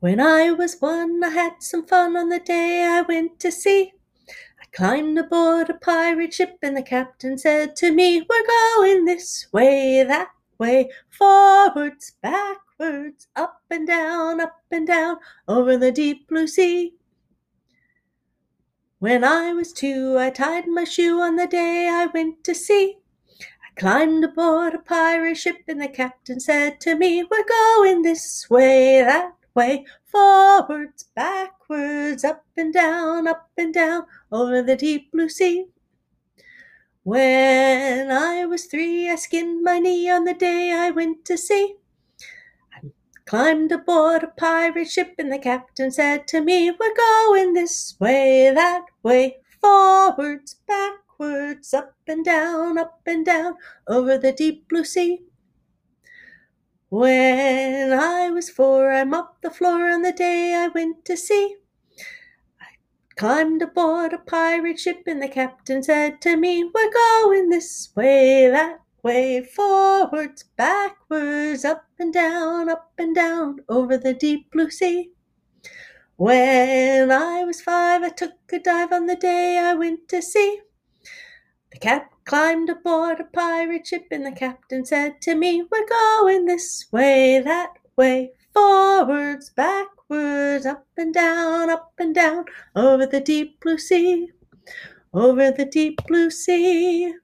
When I was one, I had some fun on the day I went to sea. I climbed aboard a pirate ship, and the captain said to me, We're going this way, that way, forwards, backwards, up and down, up and down, over the deep blue sea. When I was two, I tied my shoe on the day I went to sea. I climbed aboard a pirate ship, and the captain said to me, We're going this way, that way, forwards, backwards, up and down, up and down, over the deep blue sea. When I was three, I skinned my knee on the day I went to sea. I climbed aboard a pirate ship, and the captain said to me, We're going this way, that way, forwards, backwards, up and down, up and down, over the deep blue sea. When was four, I mopped the floor on the day I went to sea. I climbed aboard a pirate ship, and the captain said to me, We're going this way, that way, forwards, backwards, up and down, up and down, over the deep blue sea. When I was five, I took a dive on the day I went to sea. The cat climbed aboard a pirate ship, and the captain said to me, We're going this way, that way, forwards, backwards, up and down, up and down, over the deep blue sea, over the deep blue sea.